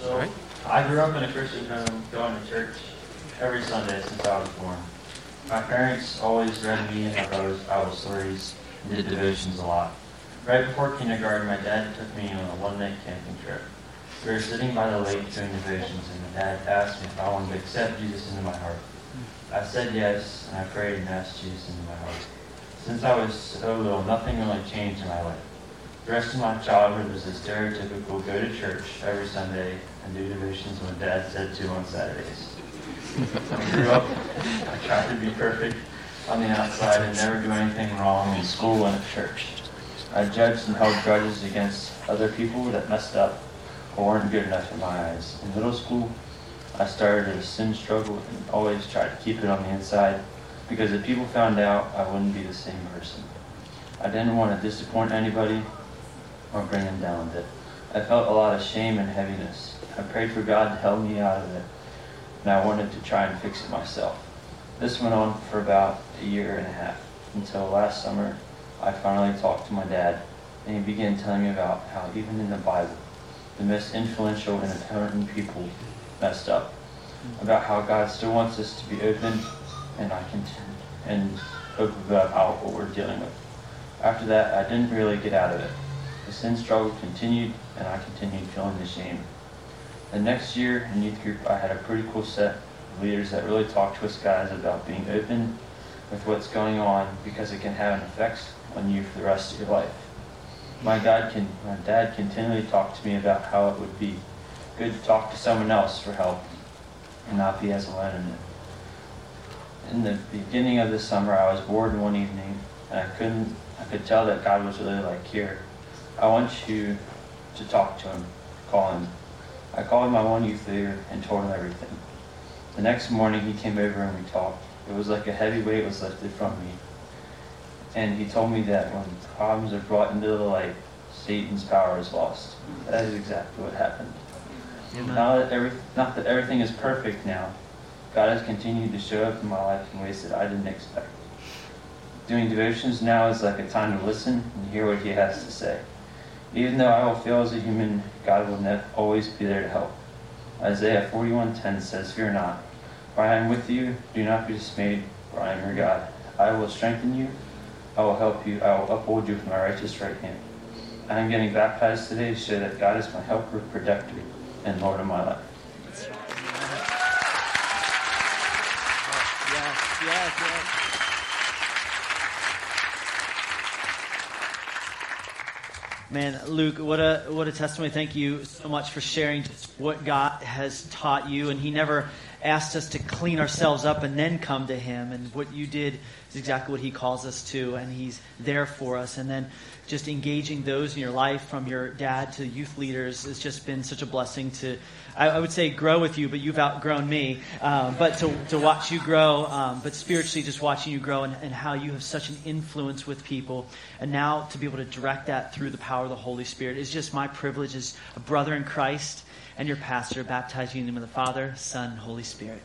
So, Right. I grew up in a Christian home, going to church every Sunday since I was born. My parents always read me and my brothers Bible stories and did devotions a lot. Right before kindergarten, my dad took me on a one-night camping trip. We were sitting by the lake doing devotions, and my dad asked me if I wanted to accept Jesus into my heart. I said yes, and I prayed and asked Jesus into my heart. Since I was so little, nothing really changed in my life. The rest of my childhood was the stereotypical go to church every Sunday and do devotions when Dad said to on Saturdays. I grew up, I tried to be perfect on the outside and never do anything wrong in school and at church. I judged and held grudges against other people that messed up or weren't good enough in my eyes. In middle school, I started a sin struggle and always tried to keep it on the inside because if people found out, I wouldn't be the same person. I didn't want to disappoint anybody or bring him down with it. I felt a lot of shame and heaviness. I prayed for God to help me out of it, and I wanted to try and fix it myself. This went on for about a year and a half until last summer I finally talked to my dad, and he began telling me about how even in the Bible, the most influential and important people messed up. About how God still wants us to be open and I can and open about what we're dealing with. After that, I didn't really get out of it. The sin struggle continued, and I continued feeling the shame. The next year in youth group, I had a pretty cool set of leaders that really talked to us guys about being open with what's going on because it can have an effect on you for the rest of your life. My God can, my dad continually talked to me about how it would be good to talk to someone else for help and not be as alone in it. In the beginning of the summer, I was bored one evening, and I couldn't. I could tell that God was really like, "Here, I want you to talk to him. Call him." I called my one youth leader and told him everything. The next morning, he came over and we talked. It was like a heavy weight was lifted from me. And he told me that when problems are brought into the light, Satan's power is lost. That is exactly what happened. Now that every, not that everything is perfect now, God has continued to show up in my life in ways that I didn't expect. Doing devotions now is like a time to listen and hear what He has to say. Even though I will fail as a human, God will never, always be there to help. Isaiah 41:10 says, "Fear not, for I am with you. Do not be dismayed, for I am your God. I will strengthen you. I will help you. I will uphold you with my righteous right hand." I am getting baptized today to show that God is my helper, protector, and Lord of my life. Yes, yes, yes. Man, Luke, what a what a testimony! Thank you so much for sharing what God has taught you, and He never asked us to clean ourselves up and then come to Him. And what you did is exactly what He calls us to, and He's there for us. And then just engaging those in your life, from your dad to youth leaders, has just been such a blessing to, I, I would say, grow with you, but you've outgrown me. Um, but to to watch you grow, um, but spiritually, just watching you grow, and, and how you have such an influence with people, and now to be able to direct that through the power of the Holy Spirit is just my privilege as a brother in Christ and your pastor, baptizing you in the name of the Father, Son, Holy Spirit.